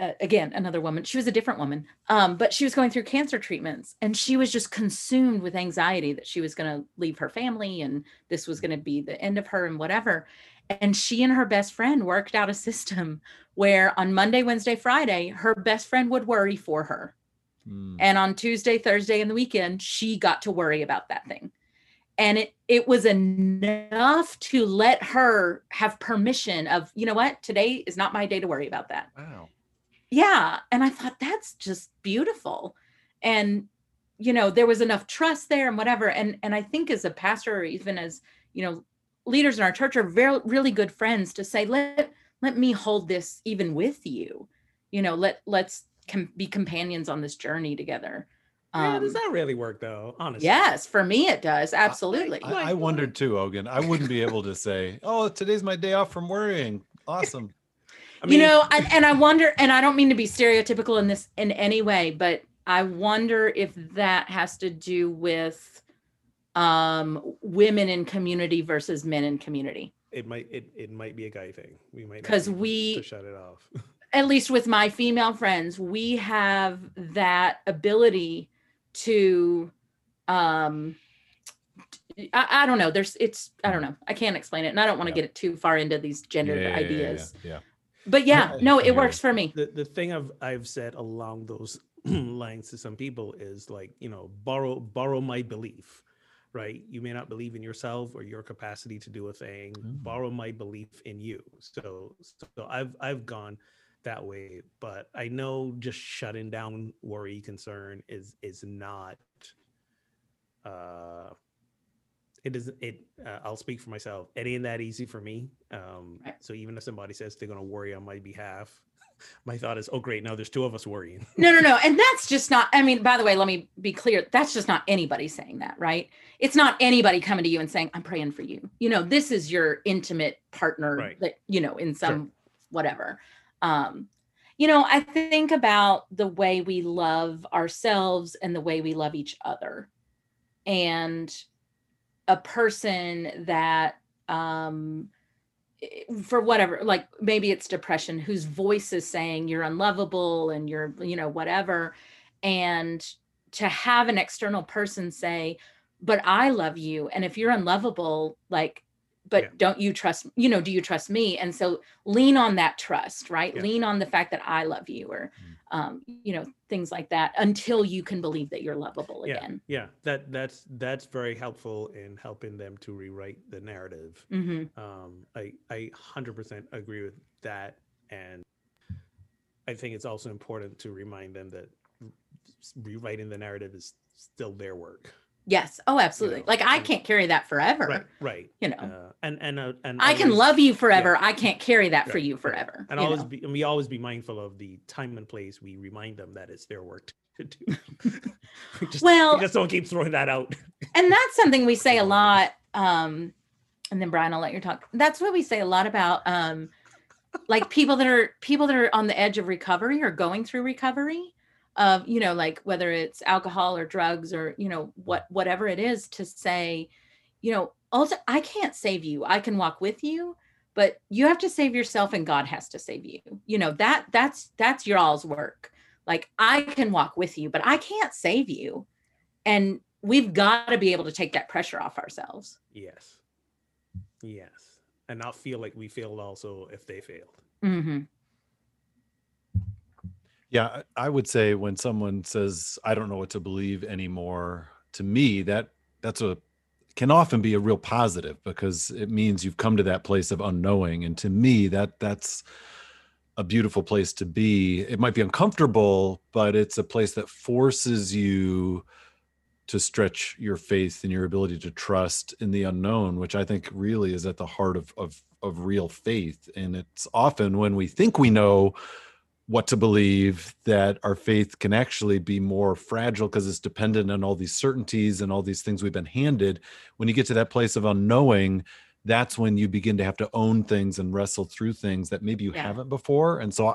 uh, again another woman. She was a different woman um but she was going through cancer treatments and she was just consumed with anxiety that she was going to leave her family and this was going to be the end of her and whatever. And she and her best friend worked out a system where on monday wednesday friday her best friend would worry for her. Mm. and on tuesday thursday and the weekend she got to worry about that thing and it it was enough to let her have permission of you know what? Today is not my day to worry about that. Wow. yeah and i thought that's just beautiful. And you know there was enough trust there and whatever and and i think as a pastor or even as you know leaders in our church are very really good friends to say let let me hold this even with you. You know let let's com- be companions on this journey together yeah, um, does that really work though? Honestly. yes for me it does absolutely I, I wondered too, Ogun. I wouldn't be able to say, "Oh, today's my day off from worrying." Awesome. I you know and, and i wonder and i don't mean to be stereotypical in this in any way but i wonder if that has to do with um women in community versus men in community it might it, it might be a guy thing. We might because we- to shut it off. at least with my female friends we have that ability to um I, I don't know there's it's i don't know i can't explain it and i don't want to Yeah. get it too far into these gendered Yeah, yeah, yeah, ideas Yeah. but yeah no it hear works for me the the thing I've I've said along those lines to some people is like you know borrow borrow my belief, right? You may not believe in yourself or your capacity to do a thing. Mm. Borrow my belief in you. So so I've I've gone that way, but I know just shutting down worry concern is is not. Uh, it is it. Uh, I'll speak for myself. It ain't that easy for me. Um, Right. So even if somebody says they're gonna worry on my behalf, my thought is, oh great, now there's two of us worrying. No, no, no. And that's just not, I mean, by the way, let me be clear. That's just not anybody saying that, right? It's not anybody coming to you and saying, I'm praying for you. You know, this is your intimate partner Right. that, you know, in some whatever. Um, you know, I think about the way we love ourselves and the way we love each other. And a person that um for whatever like maybe it's depression whose voice is saying you're unlovable and you're you know whatever and to have an external person say but i love you and if you're unlovable like but Yeah. don't you trust you know do you trust me and so lean on that trust right Yeah. lean on the fact that i love you or um you know things like that until you can believe that you're lovable yeah, again yeah. That that's that's very helpful in helping them to rewrite the narrative. hmm Um, I I hundred percent agree with that, and I think it's also important to remind them that rewriting the narrative is still their work. Yes oh absolutely know, like i and- can't carry that forever Right, right. you know Uh, and and uh, and I can love you forever. I can't carry that for Right, you right. forever. and you always know? be and we always be mindful of the time and place we remind them that it's their work to do. we just, Well- we just don't keep throwing that out. and that's something we say a lot. Um, and then Bryan, I'll let you talk. That's what we say a lot about um like people that are people that are on the edge of recovery or going through recovery of, you know, like whether it's alcohol or drugs or, you know, what whatever it is to say, you know, also I can't save you. I can walk with you, but you have to save yourself and God has to save you. You know, that that's that's your all's work. Like I can walk with you, but I can't save you. And we've got to be able to take that pressure off ourselves. Yes. Yes. And not feel like we failed also if they failed. hmm Yeah, I would say when someone says, I don't know what to believe anymore, to me, that that's a can often be a real positive because it means you've come to that place of unknowing. And to me, that that's a beautiful place to be. It might be uncomfortable, but it's a place that forces you to stretch your faith and your ability to trust in the unknown, which I think really is at the heart of of of real faith. And it's often when we think we know what to believe that our faith can actually be more fragile because it's dependent on all these certainties and all these things we've been handed. When you get to that place of unknowing, that's when you begin to have to own things and wrestle through things that maybe you Yeah. haven't before. And so I,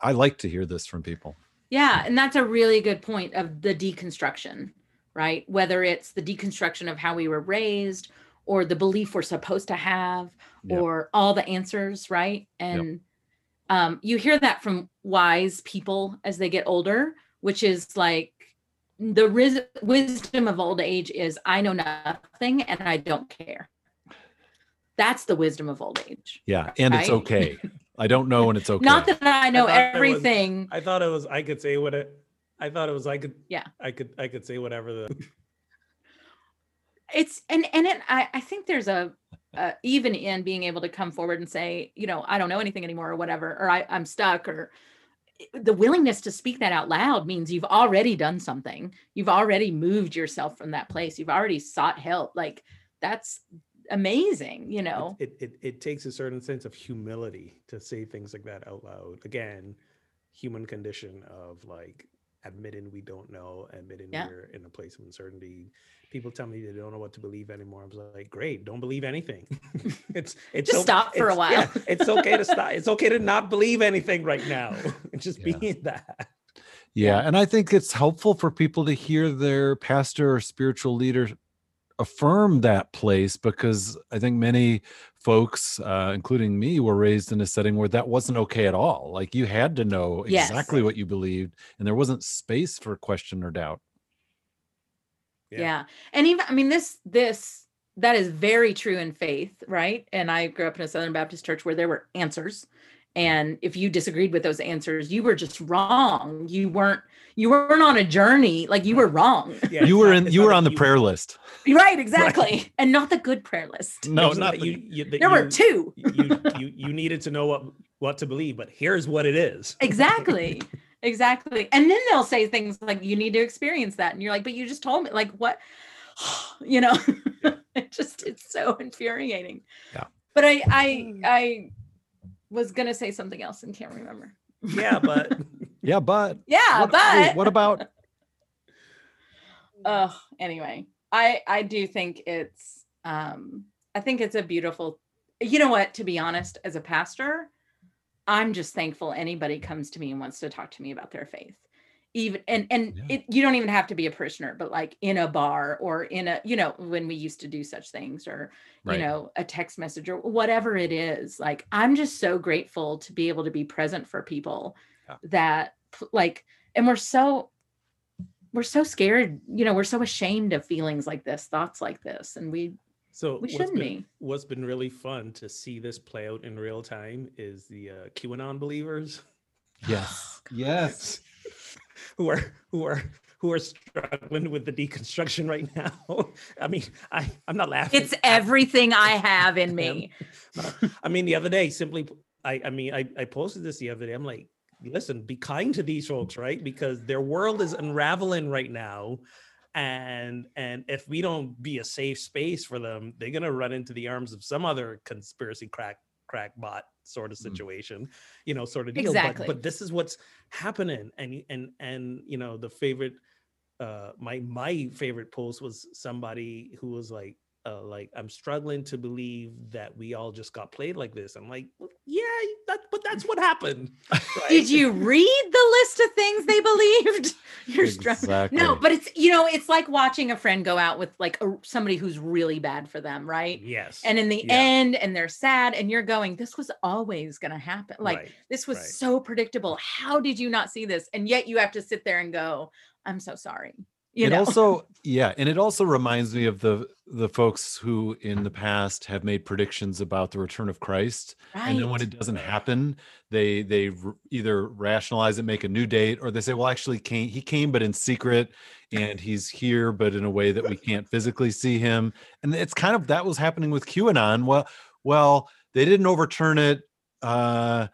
I like to hear this from people. Yeah, and that's a really good point of the deconstruction, right? Whether it's the deconstruction of how we were raised or the belief we're supposed to have Yep. or all the answers, right? And um, you hear that from wise people as they get older, which is like the ris- wisdom of old age is I know nothing and I don't care. That's the wisdom of old age. Yeah. And it's okay. I don't know and it's okay. Not that I know thought there was- everything. I thought it was I could say what it. I thought it was I could. Yeah. I could. I could say whatever the. it's and and it I, I think there's a uh, even in being able to come forward and say you know i don't know anything anymore or whatever or I, i'm stuck or the willingness to speak that out loud means you've already done something you've already moved yourself from that place you've already sought help like that's amazing you know It, it it takes a certain sense of humility to say things like that out loud. Again, human condition of like admitting we don't know, admitting Yeah. we're in a place of uncertainty. People tell me they don't know what to believe anymore. I'm like, great, don't believe anything. it's it's Just o- stop for a it's- yeah, while. it's okay to stop. It's okay to not believe anything right now. Just Yeah. being that. Yeah, and I think it's helpful for people to hear their pastor or spiritual leader affirm that place because I think many folks, uh, including me, were raised in a setting where that wasn't okay at all. Like you had to know Yes. exactly what you believed, and there wasn't space for question or doubt. Yeah. yeah. and even i mean this this that is very true in faith right and i grew up in a southern baptist church where there were answers and if you disagreed with those answers you were just wrong you weren't you weren't on a journey like you were wrong Yeah, you were not- in you were on the you- prayer list. right exactly and not the good prayer list No, not that the- you. you that there were two you, you you needed to know what what to believe, but here's what it is. exactly exactly. And then they'll say things like you need to experience that. And you're like but you just told me like what? You know? It just it's so infuriating. Yeah. but i i i was gonna say something else and can't remember. Yeah, but Yeah, but yeah what, but wait, what about oh anyway. I i do think it's um i think it's a beautiful you know what to be honest as a pastor i'm just thankful anybody comes to me and wants to talk to me about their faith even and and Yeah. it, you don't even have to be a parishioner but like in a bar or in a you know when we used to do such things or Right. you know a text message or whatever it is like i'm just so grateful to be able to be present for people Yeah. that like and we're so we're so scared you know we're so ashamed of feelings like this thoughts like this and we so we what's shouldn't been, be what's been really fun to see this play out in real time is the uh, QAnon believers yes, yes, who are who are who are struggling with the deconstruction right now. I mean, I I'm not laughing. it's everything i have in me I mean, the other day, simply, I I mean, I I posted this the other day. I'm like, listen, be kind to these folks, right? Because their world is unraveling right now. And and if we don't be a safe space for them, they're gonna run into the arms of some other conspiracy crack crackbot sort of Mm. situation, you know, sort of deal. Exactly. But, but this is what's happening. And and and you know, the favorite uh my my favorite post was somebody who was like uh, like I'm struggling to believe that we all just got played like this. I'm like, "Well, yeah, that, but that's what happened. did you read the list of things they believed you're struggling no but it's you know it's like watching a friend go out with like a, somebody who's really bad for them right Yes. and in the Yeah. end and they're sad and you're going this was always going to happen like Right, this was right. so predictable how did you not see this and yet you have to sit there and go i'm so sorry You it know, also yeah and it also reminds me of the the folks who in the past have made predictions about the return of christ and then when it doesn't happen they they either rationalize it make a new date or they say well actually came he came but in secret and he's here but in a way that we can't physically see him. And it's kind of that was happening with qanon. Well well they didn't overturn it uh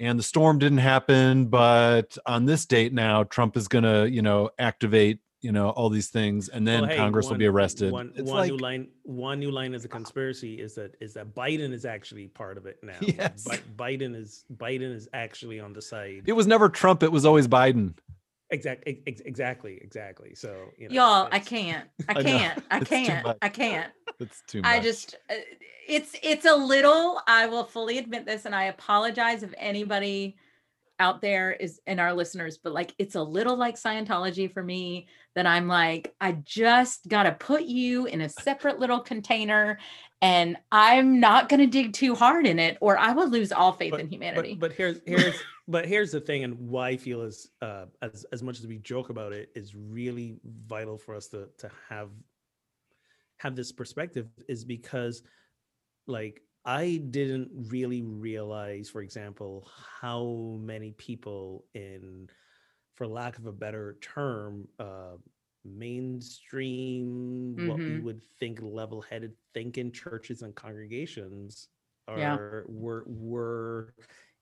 and the storm didn't happen but on this date now trump is going to you know activate you know all these things and then Well, hey, congress will be arrested One, it's one like new line. One new line is a conspiracy. Is that is that Biden is actually part of it now? Yes. Bi- Biden is Biden is actually on the side. it was never trump it was always biden Exactly. Exactly. Exactly. So you know, y'all, I can't. I I can't. I It's too can't. I can't. it's too much I just uh, it's it's a little I will fully admit this and I apologize if anybody out there is in our listeners but like it's a little like Scientology for me that I'm like I just got to put you in a separate little container and I'm not going to dig too hard in it or I will lose all faith But- in humanity. But, but here's here's but here's the thing, and why I feel as, uh, as as much as we joke about it, is really vital for us to to have have this perspective is because like I didn't really realize, for example, how many people in, for lack of a better term, uh, mainstream, what we Mhm. would think level-headed thinking churches and congregations are Yeah. were were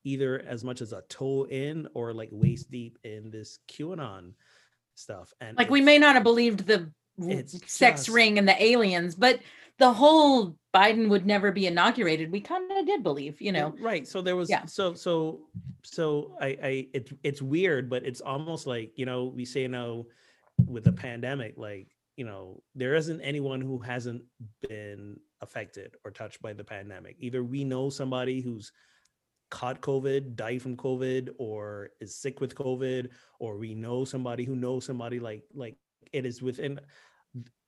either as much as a toe in or like waist deep in this QAnon stuff. And like we may not have believed the it's sex just- ring and the aliens but the whole Biden would never be inaugurated we kind of did believe you know right so there was Yeah. so so so i i it's it's weird but it's almost like you know we say now with the pandemic like you know there isn't anyone who hasn't been affected or touched by the pandemic either we know somebody who's caught covid died from covid or is sick with covid or we know somebody who knows somebody like like it is within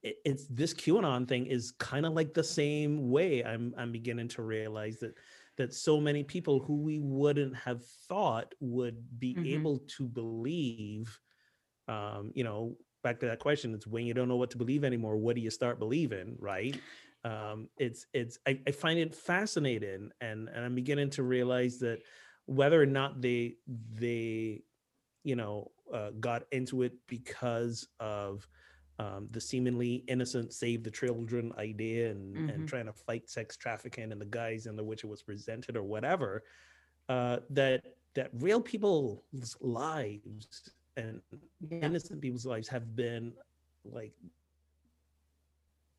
it's this QAnon thing is kind of like the same way. I'm I'm beginning to realize that that so many people who we wouldn't have thought would be Mhm. able to believe, um, you know, back to that question, it's when you don't know what to believe anymore, what do you start believing, right? Um, it's it's I, I find it fascinating and and I'm beginning to realize that whether or not they they you know uh, got into it because of um, the seemingly innocent save the children idea and, Mhm. and trying to fight sex trafficking and the guise in the which it was presented or whatever uh, that that real people's lives and yeah. innocent people's lives have been like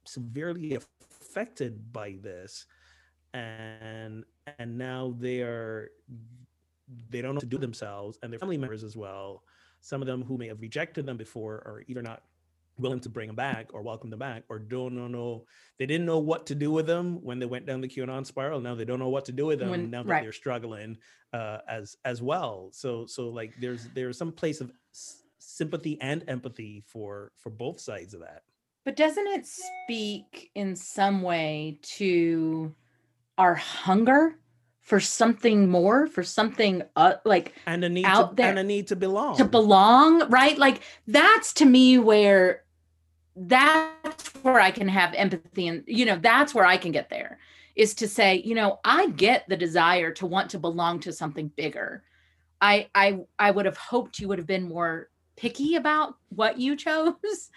severely affected by this and and now they are they don't know what to do themselves and their family members as well some of them who may have rejected them before are either not willing to bring them back or welcome them back or don't know, they didn't know what to do with them when they went down the QAnon spiral. Now they don't know what to do with them When- now that right. they're struggling uh as as well. So so like there's there's some place of sympathy and empathy for for both sides of that. But doesn't it speak in some way to our hunger for something more, for something uh, like and a need Out to, there and a need to belong to belong, right? Like that's to me where that's where I can have empathy and you know, that's where I can get there is to say, you know, I get the desire to want to belong to something bigger. I I I would have hoped you would have been more picky about what you chose,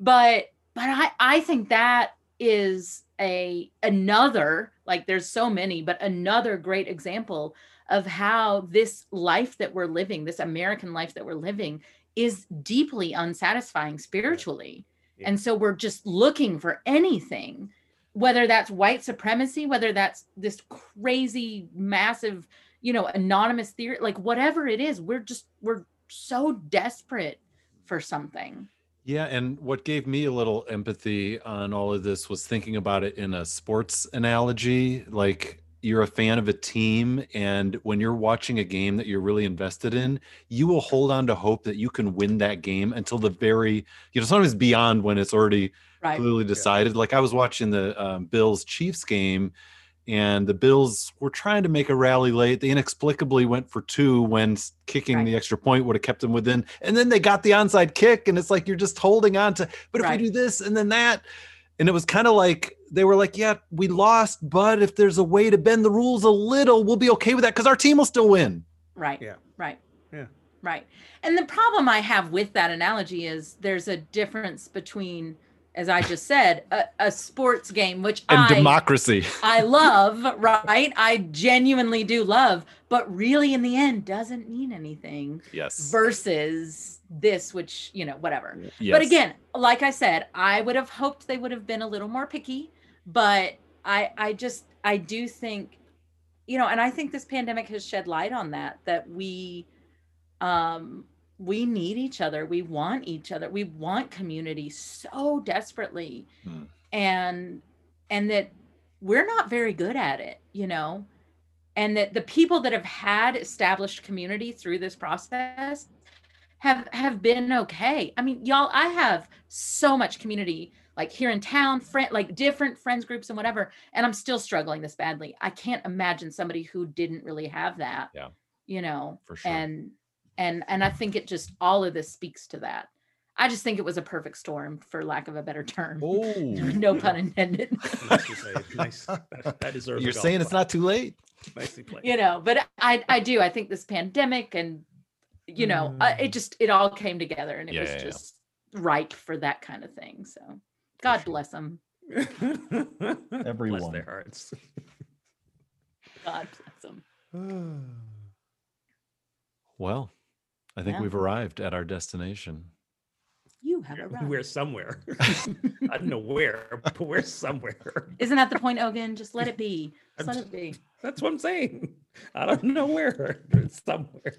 but but I I think that is a another like there's so many but another great example of how this life that we're living this american life that we're living is deeply unsatisfying spiritually Yeah. and so we're just looking for anything whether that's white supremacy whether that's this crazy massive you know anonymous theory like whatever it is we're just we're so desperate for something Yeah, and what gave me a little empathy on all of this was thinking about it in a sports analogy. Like you're a fan of a team, and when you're watching a game that you're really invested in, you will hold on to hope that you can win that game until the very, you know, sometimes beyond when it's already right clearly decided. Like I was watching the um, Bills Chiefs game, and the Bills were trying to make a rally late. They inexplicably went for two when kicking Right. the extra point would have kept them within. And then they got the onside kick, and it's like you're just holding on to. But if Right. we do this and then that, and it was kind of like they were like, "Yeah, we lost, but if there's a way to bend the rules a little, we'll be okay with that because our team will still win." Right. Yeah. Right. Yeah. Right. And the problem I have with that analogy is there's a difference between, as I just said, a, a sports game, which And I democracy. I love, right? I genuinely do love, but really in the end doesn't mean anything Yes. versus this, which, you know, whatever. yes. But again, like I said, I would have hoped they would have been a little more picky, but I I just I do think you know, and I think this pandemic has shed light on that that we um we need each other. We want each other. We want community so desperately. Hmm. And and that we're not very good at it, you know. And that the people that have had established community through this process have have been okay. I mean, y'all, I have so much community like here in town, friend like different friends groups and whatever, and I'm still struggling this badly. I can't imagine somebody who didn't really have that. Yeah. You know, For sure. and and and I think it just all of this speaks to that. I just think it was a perfect storm, for lack of a better term. Oh. no pun intended. Nicely. Nice. That, that deserves. You're saying it's clap. not too late? nicely played. you know, but I I do. I think this pandemic and you know, uh, it just it all came together and it Yeah, was yeah, yeah. just ripe for that kind of thing. So God sure. bless them. Bless Everyone. their hearts. God bless them. Well, I think Yeah. we've arrived at our destination. You have a. We're somewhere. I don't know where, but we're somewhere. Isn't that the point, Ogun? Just let it be. Just let it be. That's what I'm saying. I don't know where. It's somewhere.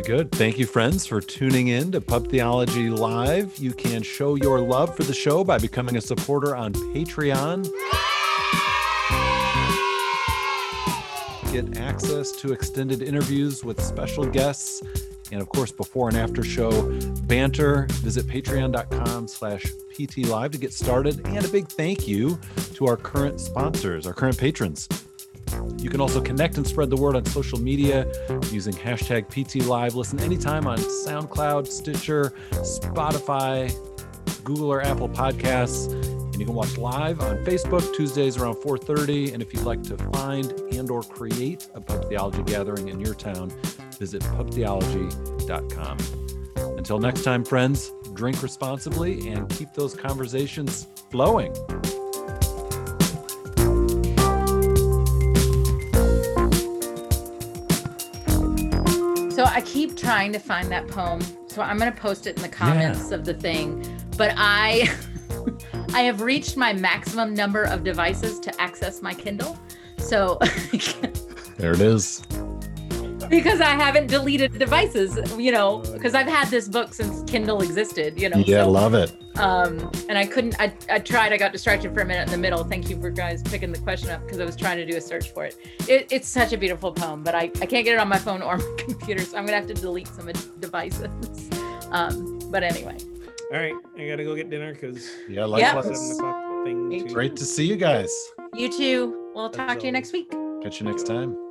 Very good. Thank you, friends, for tuning in to Pub Theology Live. You can show your love for the show by becoming a supporter on Patreon. Get access to extended interviews with special guests and of course before and after show banter visit patreon.com slash pt live to get started and a big thank you to our current sponsors our current patrons you can also connect and spread the word on social media using hashtag PT Live. Listen anytime on SoundCloud, Stitcher, Spotify, Google or Apple Podcasts. And you can watch live on Facebook Tuesdays around 4:30. And if you'd like to find and or create a pub theology gathering in your town, visit pubtheology.com. Until next time, friends, drink responsibly and keep those conversations flowing. Keep trying to find that poem. So I'm going to post it in the comments of the thing. But I I have reached my maximum number of devices to access my Kindle. So There it is. Because I haven't deleted devices, you know, because I've had this book since Kindle existed, you know. Yeah, so, love it. um and I couldn't I, I tried, I got distracted for a minute in the middle. Thank you for guys picking the question up because I was trying to do a search for it. it. It's such a beautiful poem, but I, I can't get it on my phone or my computer, so I'm gonna have to delete some devices. Um, but anyway. All right, I gotta go get dinner because Yeah, Yeah. likewise. seven o'clock thing. Me too. too. Great to see you guys. You too. We'll talk to you all. next week. Catch you next time.